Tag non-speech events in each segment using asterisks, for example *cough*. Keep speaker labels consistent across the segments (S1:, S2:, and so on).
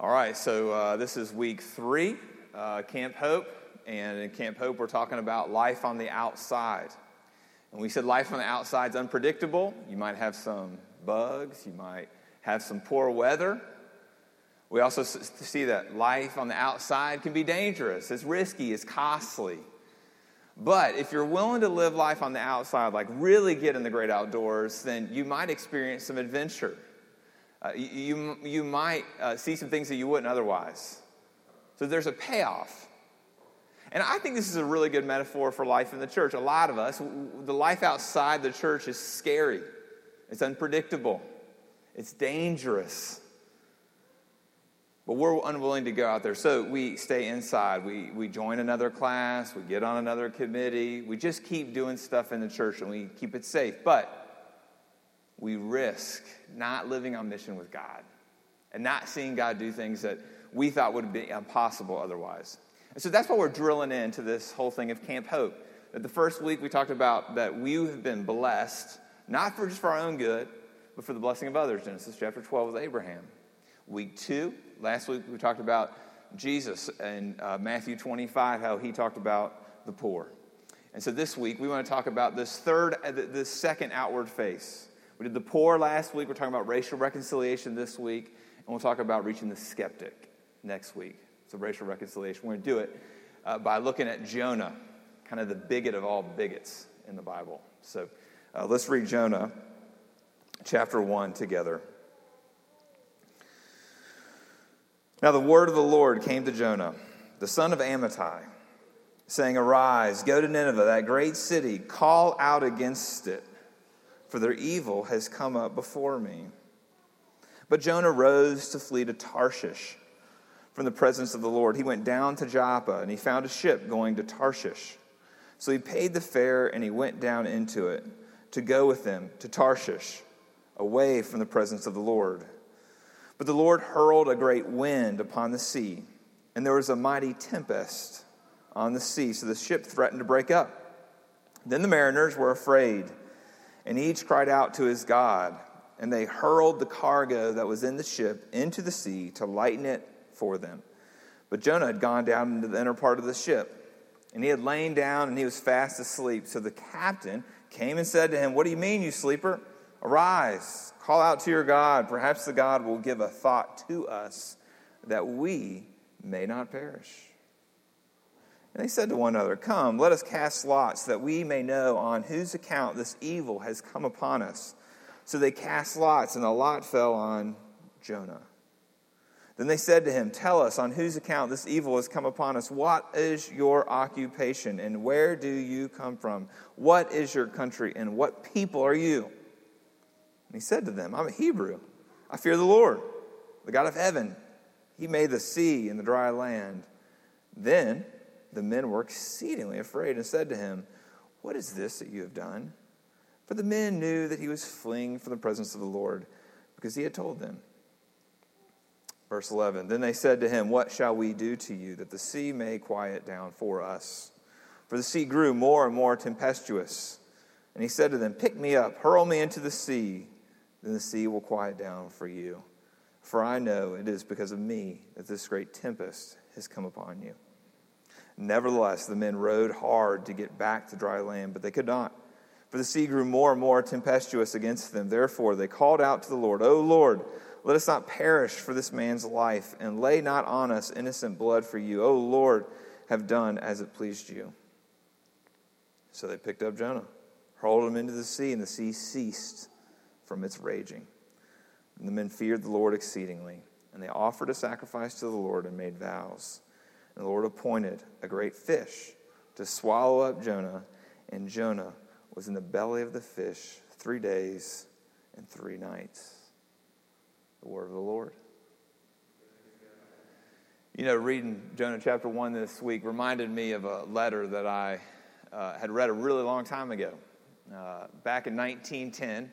S1: All right, so uh, this is week three, uh, Camp Hope. And in Camp Hope, we're talking about life on the outside. And we said life on the outside is unpredictable. You might have some bugs, you might have some poor weather. We also see that life on the outside can be dangerous, it's risky, it's costly. But if you're willing to live life on the outside, like really get in the great outdoors, then you might experience some adventure. Uh, you, you might uh, see some things that you wouldn't otherwise. So there's a payoff. And I think this is a really good metaphor for life in the church. A lot of us, the life outside the church is scary, it's unpredictable, it's dangerous. But we're unwilling to go out there. So we stay inside. We, we join another class. We get on another committee. We just keep doing stuff in the church and we keep it safe. But we risk not living on mission with God and not seeing God do things that we thought would be impossible otherwise. And so that's why we're drilling into this whole thing of Camp Hope. That the first week we talked about that we have been blessed, not for just for our own good, but for the blessing of others. Genesis chapter 12 with Abraham. Week two, last week we talked about Jesus and uh, Matthew 25, how he talked about the poor. And so this week we want to talk about this third, uh, this second outward face we did the poor last week. We're talking about racial reconciliation this week. And we'll talk about reaching the skeptic next week. So, racial reconciliation. We're going to do it uh, by looking at Jonah, kind of the bigot of all bigots in the Bible. So, uh, let's read Jonah chapter 1 together. Now, the word of the Lord came to Jonah, the son of Amittai, saying, Arise, go to Nineveh, that great city, call out against it for their evil has come up before me. But Jonah rose to flee to Tarshish from the presence of the Lord. He went down to Joppa and he found a ship going to Tarshish. So he paid the fare and he went down into it to go with them to Tarshish, away from the presence of the Lord. But the Lord hurled a great wind upon the sea, and there was a mighty tempest on the sea, so the ship threatened to break up. Then the mariners were afraid and each cried out to his God. And they hurled the cargo that was in the ship into the sea to lighten it for them. But Jonah had gone down into the inner part of the ship, and he had lain down and he was fast asleep. So the captain came and said to him, What do you mean, you sleeper? Arise, call out to your God. Perhaps the God will give a thought to us that we may not perish. And they said to one another, Come, let us cast lots, that we may know on whose account this evil has come upon us. So they cast lots, and the lot fell on Jonah. Then they said to him, Tell us on whose account this evil has come upon us. What is your occupation, and where do you come from? What is your country, and what people are you? And he said to them, I'm a Hebrew. I fear the Lord, the God of heaven. He made the sea and the dry land. Then the men were exceedingly afraid and said to him, What is this that you have done? For the men knew that he was fleeing from the presence of the Lord because he had told them. Verse 11 Then they said to him, What shall we do to you that the sea may quiet down for us? For the sea grew more and more tempestuous. And he said to them, Pick me up, hurl me into the sea, then the sea will quiet down for you. For I know it is because of me that this great tempest has come upon you. Nevertheless, the men rowed hard to get back to dry land, but they could not. For the sea grew more and more tempestuous against them. Therefore, they called out to the Lord, O Lord, let us not perish for this man's life, and lay not on us innocent blood for you. O Lord, have done as it pleased you. So they picked up Jonah, hurled him into the sea, and the sea ceased from its raging. And the men feared the Lord exceedingly, and they offered a sacrifice to the Lord and made vows. And the Lord appointed a great fish to swallow up Jonah, and Jonah was in the belly of the fish three days and three nights. The word of the Lord. You know, reading Jonah chapter 1 this week reminded me of a letter that I uh, had read a really long time ago. Uh, back in 1910,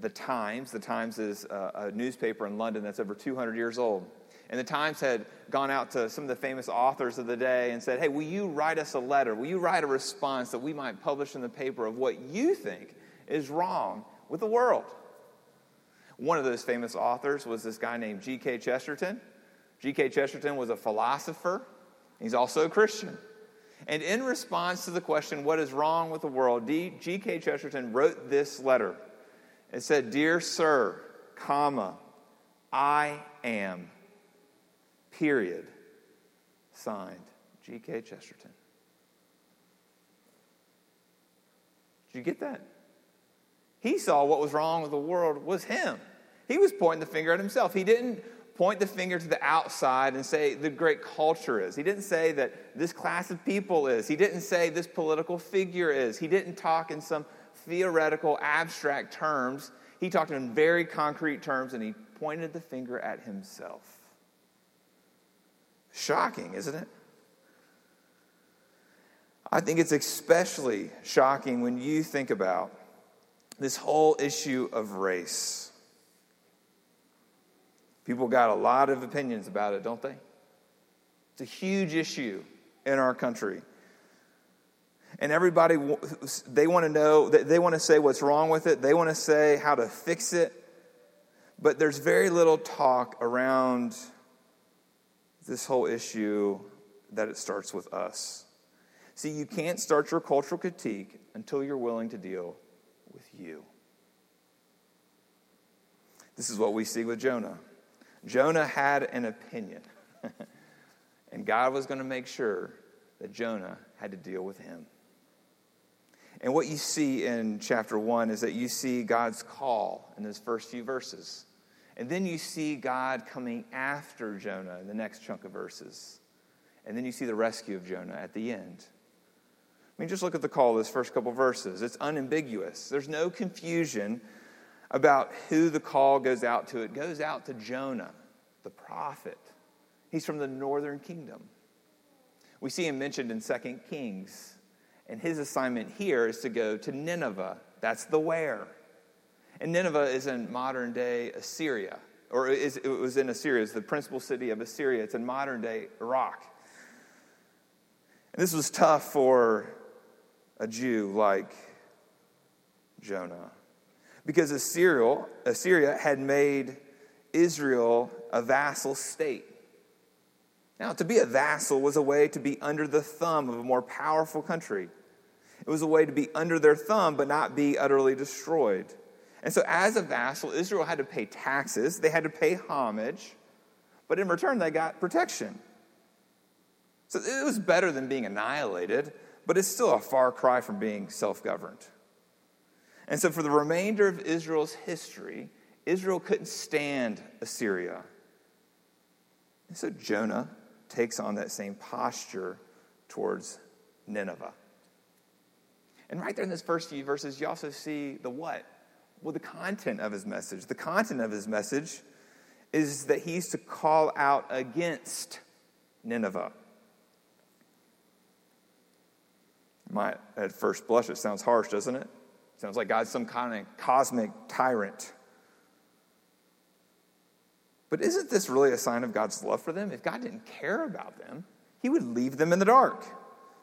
S1: The Times, The Times is a, a newspaper in London that's over 200 years old. And the Times had gone out to some of the famous authors of the day and said, Hey, will you write us a letter? Will you write a response that we might publish in the paper of what you think is wrong with the world? One of those famous authors was this guy named G.K. Chesterton. G.K. Chesterton was a philosopher, he's also a Christian. And in response to the question, What is wrong with the world? G.K. Chesterton wrote this letter. It said, Dear Sir, comma, I am, period, signed, G.K. Chesterton. Did you get that? He saw what was wrong with the world was him. He was pointing the finger at himself. He didn't point the finger to the outside and say the great culture is. He didn't say that this class of people is. He didn't say this political figure is. He didn't talk in some theoretical, abstract terms. He talked in very concrete terms and he pointed the finger at himself. Shocking, isn't it? I think it's especially shocking when you think about this whole issue of race. People got a lot of opinions about it, don't they? It's a huge issue in our country. And everybody, they want to know, they want to say what's wrong with it, they want to say how to fix it. But there's very little talk around this whole issue that it starts with us. See, you can't start your cultural critique until you're willing to deal with you. This is what we see with Jonah. Jonah had an opinion, *laughs* and God was going to make sure that Jonah had to deal with him. And what you see in chapter one is that you see God's call in those first few verses. And then you see God coming after Jonah in the next chunk of verses. And then you see the rescue of Jonah at the end. I mean, just look at the call, This first couple verses. It's unambiguous. There's no confusion about who the call goes out to. It goes out to Jonah, the prophet. He's from the northern kingdom. We see him mentioned in 2 Kings, and his assignment here is to go to Nineveh. That's the where. And Nineveh is in modern day Assyria, or it was in Assyria, it's the principal city of Assyria. It's in modern day Iraq. And this was tough for a Jew like Jonah. Because Assyria, Assyria had made Israel a vassal state. Now, to be a vassal was a way to be under the thumb of a more powerful country. It was a way to be under their thumb but not be utterly destroyed. And so, as a vassal, Israel had to pay taxes, they had to pay homage, but in return, they got protection. So, it was better than being annihilated but it's still a far cry from being self governed. And so, for the remainder of Israel's history, Israel couldn't stand Assyria. And so, Jonah takes on that same posture towards Nineveh. And right there in those first few verses, you also see the what? Well, the content of his message. The content of his message is that he's to call out against Nineveh. Might, at first blush, it sounds harsh, doesn't it? Sounds like God's some kind of cosmic tyrant. But isn't this really a sign of God's love for them? If God didn't care about them, He would leave them in the dark.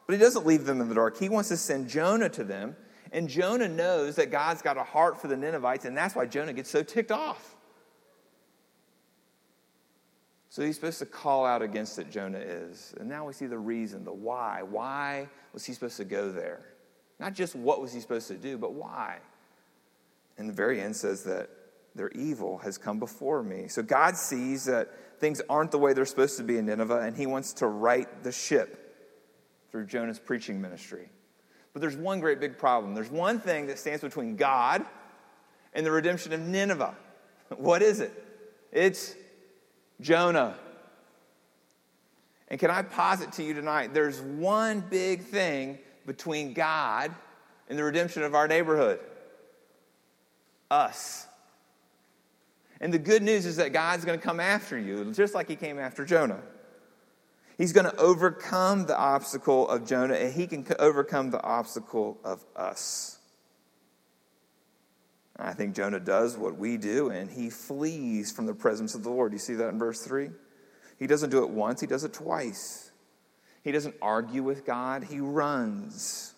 S1: But He doesn't leave them in the dark. He wants to send Jonah to them, and Jonah knows that God's got a heart for the Ninevites, and that's why Jonah gets so ticked off. So he's supposed to call out against it, Jonah is. And now we see the reason, the why. Why was he supposed to go there? Not just what was he supposed to do, but why? And the very end says that their evil has come before me. So God sees that things aren't the way they're supposed to be in Nineveh, and he wants to right the ship through Jonah's preaching ministry. But there's one great big problem. There's one thing that stands between God and the redemption of Nineveh. What is it? It's Jonah. And can I posit to you tonight there's one big thing between God and the redemption of our neighborhood us. And the good news is that God's going to come after you, just like He came after Jonah. He's going to overcome the obstacle of Jonah, and He can overcome the obstacle of us. I think Jonah does what we do, and he flees from the presence of the Lord. You see that in verse 3? He doesn't do it once, he does it twice. He doesn't argue with God, he runs.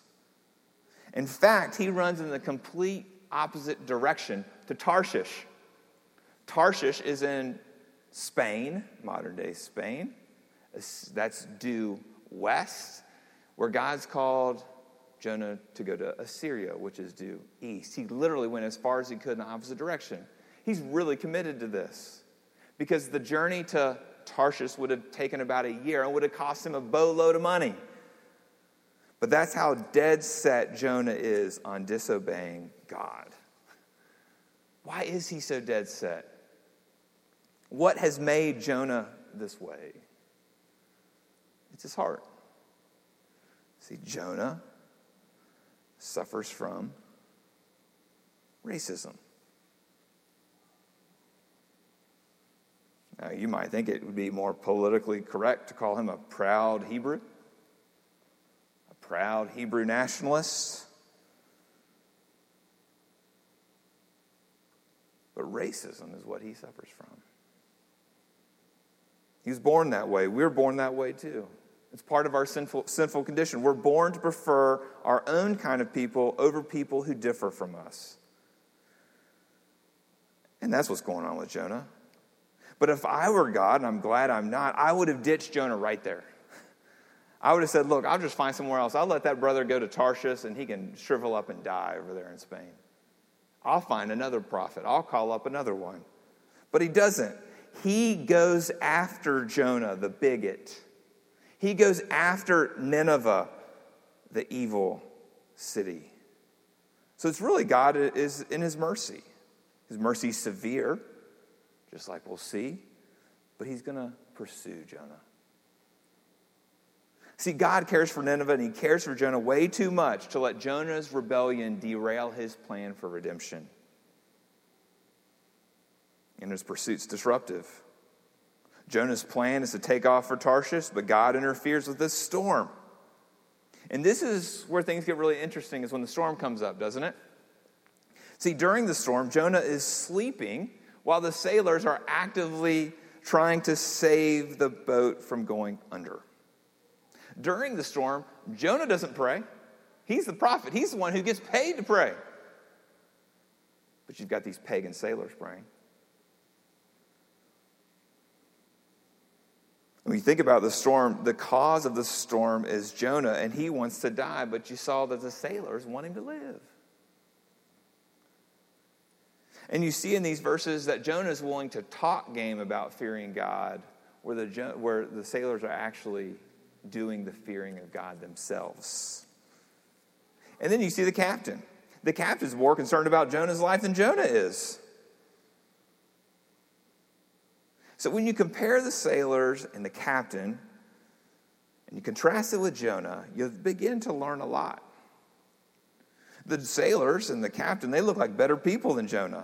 S1: In fact, he runs in the complete opposite direction to Tarshish. Tarshish is in Spain, modern day Spain. That's due west, where God's called Jonah to go to Assyria, which is due east. He literally went as far as he could in the opposite direction. He's really committed to this because the journey to Tarshish would have taken about a year and would have cost him a boatload of money. But that's how dead set Jonah is on disobeying God. Why is he so dead set? What has made Jonah this way? It's his heart. See, Jonah suffers from racism. Now, you might think it would be more politically correct to call him a proud Hebrew, a proud Hebrew nationalist. But racism is what he suffers from. He was born that way. We we're born that way too. It's part of our sinful, sinful condition. We're born to prefer our own kind of people over people who differ from us. And that's what's going on with Jonah. But if I were God, and I'm glad I'm not, I would have ditched Jonah right there. *laughs* I would have said, Look, I'll just find somewhere else. I'll let that brother go to Tarshish and he can shrivel up and die over there in Spain. I'll find another prophet. I'll call up another one. But he doesn't. He goes after Jonah, the bigot. He goes after Nineveh, the evil city. So it's really God is in his mercy. His mercy is severe, just like we'll see, but he's going to pursue Jonah. See, God cares for Nineveh and he cares for Jonah way too much to let Jonah's rebellion derail his plan for redemption. And his pursuit's disruptive. Jonah's plan is to take off for Tarshish, but God interferes with this storm. And this is where things get really interesting, is when the storm comes up, doesn't it? See, during the storm, Jonah is sleeping while the sailors are actively trying to save the boat from going under. During the storm, Jonah doesn't pray. He's the prophet, he's the one who gets paid to pray. But you've got these pagan sailors praying. When you think about the storm, the cause of the storm is Jonah, and he wants to die, but you saw that the sailors want him to live. And you see in these verses that Jonah is willing to talk game about fearing God, where the, where the sailors are actually doing the fearing of God themselves. And then you see the captain. The captain's more concerned about Jonah's life than Jonah is. So when you compare the sailors and the captain, and you contrast it with Jonah, you begin to learn a lot. The sailors and the captain, they look like better people than Jonah.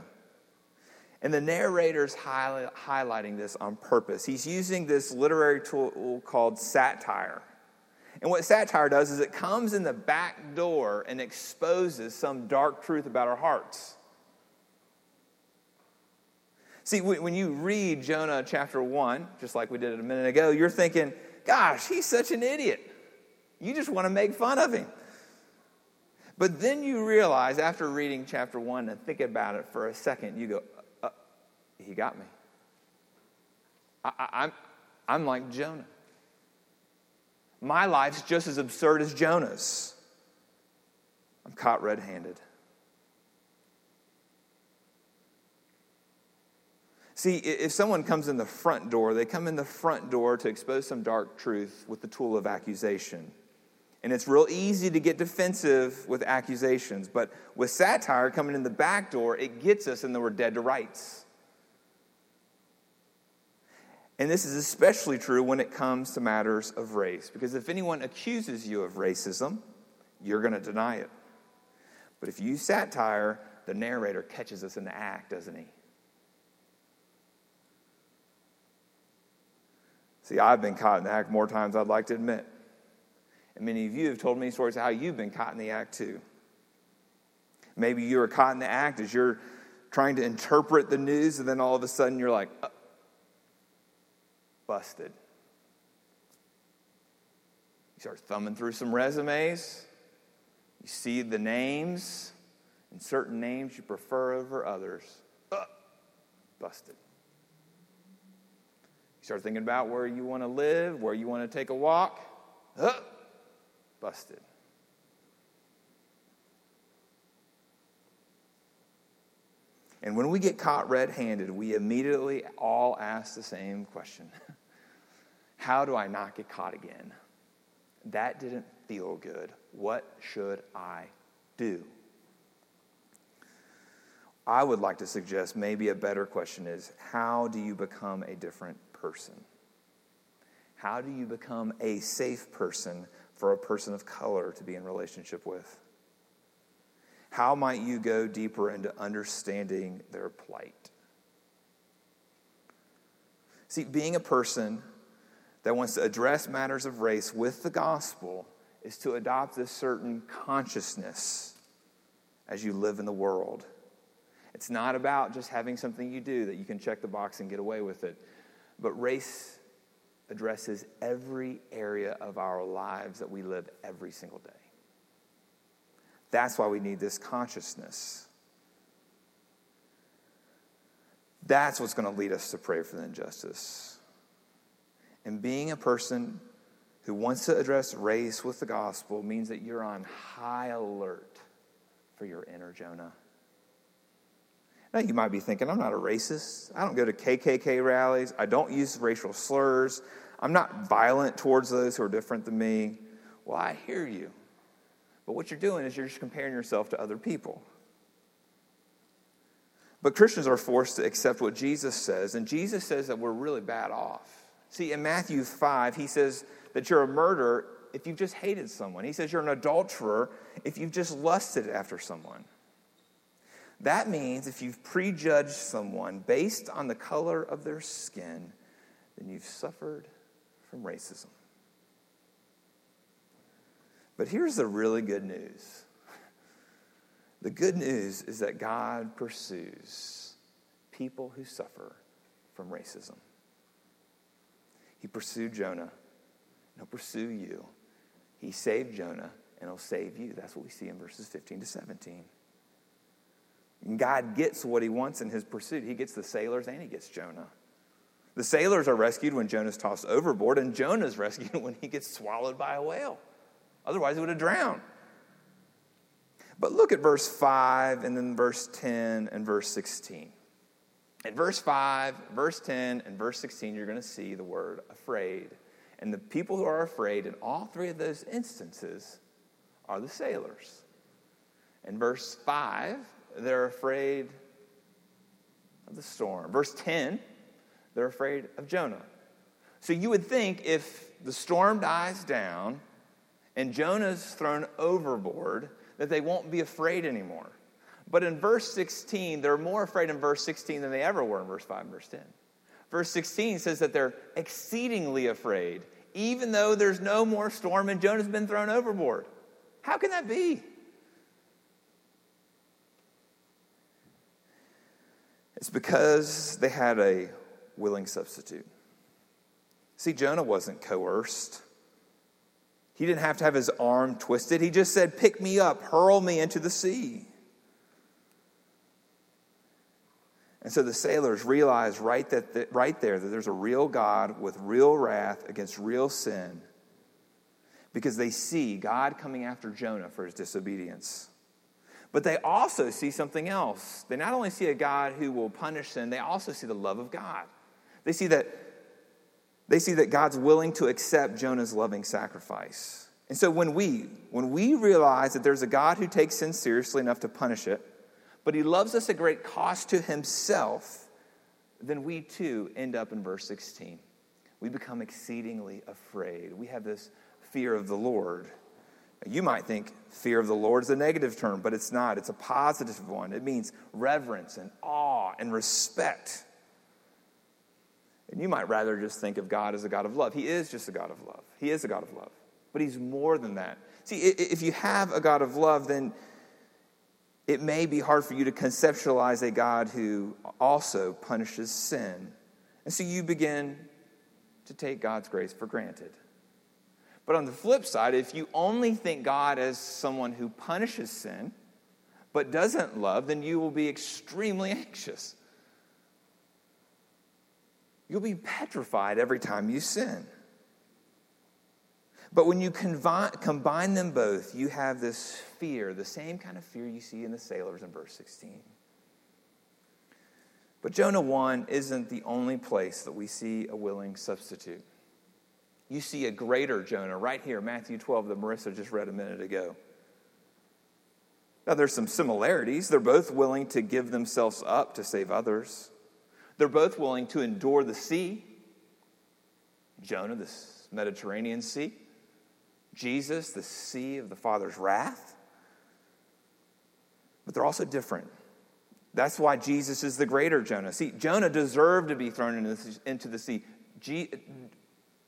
S1: And the narrator's highlight, highlighting this on purpose. He's using this literary tool called satire. And what satire does is it comes in the back door and exposes some dark truth about our hearts. See, when you read Jonah chapter 1, just like we did it a minute ago, you're thinking, gosh, he's such an idiot. You just want to make fun of him. But then you realize after reading chapter 1 and think about it for a second, you go, uh, he got me. I, I, I'm, I'm like Jonah. My life's just as absurd as Jonah's. I'm caught red handed. See, if someone comes in the front door, they come in the front door to expose some dark truth with the tool of accusation. And it's real easy to get defensive with accusations, but with satire coming in the back door, it gets us and then we're dead to rights. And this is especially true when it comes to matters of race, because if anyone accuses you of racism, you're going to deny it. But if you satire, the narrator catches us in the act, doesn't he? See, I've been caught in the act more times I'd like to admit. And many of you have told me stories of how you've been caught in the act too. Maybe you were caught in the act as you're trying to interpret the news, and then all of a sudden you're like, uh, busted. You start thumbing through some resumes, you see the names, and certain names you prefer over others. Uh, busted. Start thinking about where you want to live, where you want to take a walk. Busted. And when we get caught red handed, we immediately all ask the same question *laughs* How do I not get caught again? That didn't feel good. What should I do? I would like to suggest maybe a better question is how do you become a different person? How do you become a safe person for a person of color to be in relationship with? How might you go deeper into understanding their plight? See, being a person that wants to address matters of race with the gospel is to adopt a certain consciousness as you live in the world. It's not about just having something you do that you can check the box and get away with it, but race addresses every area of our lives that we live every single day. That's why we need this consciousness. That's what's going to lead us to pray for the injustice. And being a person who wants to address race with the gospel means that you're on high alert for your inner Jonah. Now, you might be thinking, I'm not a racist. I don't go to KKK rallies. I don't use racial slurs. I'm not violent towards those who are different than me. Well, I hear you. But what you're doing is you're just comparing yourself to other people. But Christians are forced to accept what Jesus says, and Jesus says that we're really bad off. See, in Matthew 5, he says that you're a murderer if you've just hated someone. He says you're an adulterer if you've just lusted after someone. That means if you've prejudged someone based on the color of their skin, then you've suffered from racism. But here's the really good news the good news is that God pursues people who suffer from racism. He pursued Jonah, and he'll pursue you. He saved Jonah, and he'll save you. That's what we see in verses 15 to 17. And God gets what he wants in his pursuit. He gets the sailors and he gets Jonah. The sailors are rescued when Jonah's tossed overboard, and Jonah's *laughs* rescued when he gets swallowed by a whale. Otherwise, he would have drowned. But look at verse 5 and then verse 10 and verse 16. In verse 5, verse 10, and verse 16, you're going to see the word afraid. And the people who are afraid in all three of those instances are the sailors. In verse 5, they're afraid of the storm. Verse 10, they're afraid of Jonah. So you would think if the storm dies down and Jonah's thrown overboard, that they won't be afraid anymore. But in verse 16, they're more afraid in verse 16 than they ever were in verse 5 and verse 10. Verse 16 says that they're exceedingly afraid, even though there's no more storm and Jonah's been thrown overboard. How can that be? It's because they had a willing substitute. See, Jonah wasn't coerced. He didn't have to have his arm twisted. He just said, Pick me up, hurl me into the sea. And so the sailors realized right, that the, right there that there's a real God with real wrath against real sin because they see God coming after Jonah for his disobedience. But they also see something else. They not only see a God who will punish sin, they also see the love of God. They see that they see that God's willing to accept Jonah's loving sacrifice. And so when we when we realize that there's a God who takes sin seriously enough to punish it, but he loves us at great cost to himself, then we too end up in verse 16. We become exceedingly afraid. We have this fear of the Lord. You might think fear of the Lord is a negative term, but it's not. It's a positive one. It means reverence and awe and respect. And you might rather just think of God as a God of love. He is just a God of love. He is a God of love. But He's more than that. See, if you have a God of love, then it may be hard for you to conceptualize a God who also punishes sin. And so you begin to take God's grace for granted. But on the flip side, if you only think God as someone who punishes sin but doesn't love, then you will be extremely *laughs* anxious. You'll be petrified every time you sin. But when you combine them both, you have this fear, the same kind of fear you see in the sailors in verse 16. But Jonah 1 isn't the only place that we see a willing substitute. You see a greater Jonah right here, Matthew 12, that Marissa just read a minute ago. Now, there's some similarities. They're both willing to give themselves up to save others, they're both willing to endure the sea. Jonah, the Mediterranean Sea. Jesus, the sea of the Father's wrath. But they're also different. That's why Jesus is the greater Jonah. See, Jonah deserved to be thrown into the, sea.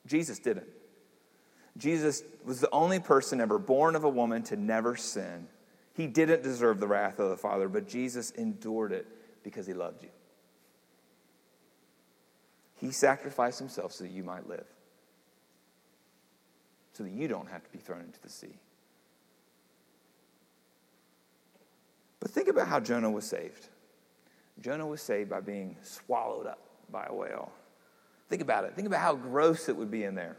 S1: Jesus didn't. Jesus was the only person ever born of a woman to never sin. He didn't deserve the wrath of the Father, but Jesus endured it because he loved you. He sacrificed himself so that you might live, so that you don't have to be thrown into the sea. But think about how Jonah was saved. Jonah was saved by being swallowed up by a whale. Think about it. Think about how gross it would be in there.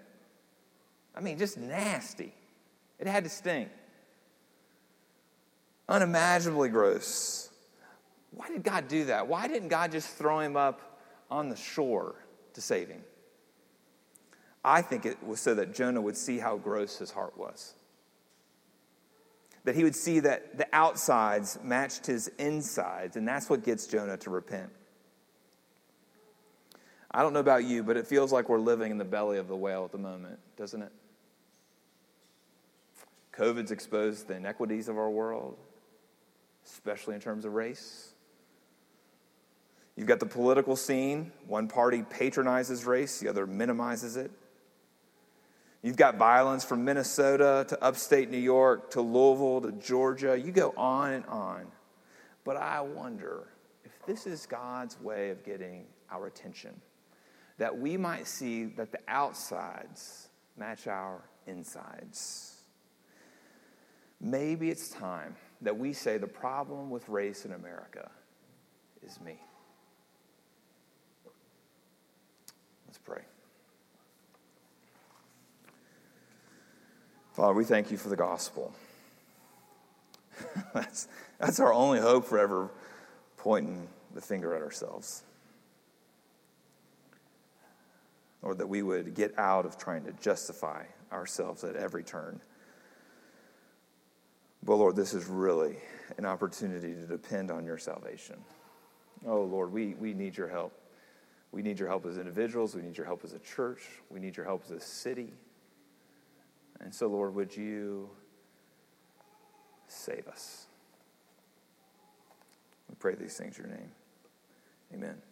S1: I mean, just nasty. It had to stink unimaginably gross. Why did God do that? Why didn't God just throw him up on the shore to save him? I think it was so that Jonah would see how gross his heart was. That he would see that the outsides matched his insides, and that's what gets Jonah to repent. I don't know about you, but it feels like we're living in the belly of the whale at the moment, doesn't it? COVID's exposed the inequities of our world especially in terms of race. You've got the political scene. One party patronizes race, the other minimizes it. You've got violence from Minnesota to upstate New York to Louisville to Georgia. You go on and on. But I wonder if this is God's way of getting our attention, that we might see that the outsides match our insides. Maybe it's time that we say the problem with race in America is me. Let's pray. Father, we thank you for the gospel. *laughs* that's, that's our only hope for ever pointing the finger at ourselves. Or that we would get out of trying to justify ourselves at every turn but Lord, this is really an opportunity to depend on your salvation. Oh, Lord, we, we need your help. We need your help as individuals. We need your help as a church. We need your help as a city. And so, Lord, would you save us? We pray these things in your name. Amen.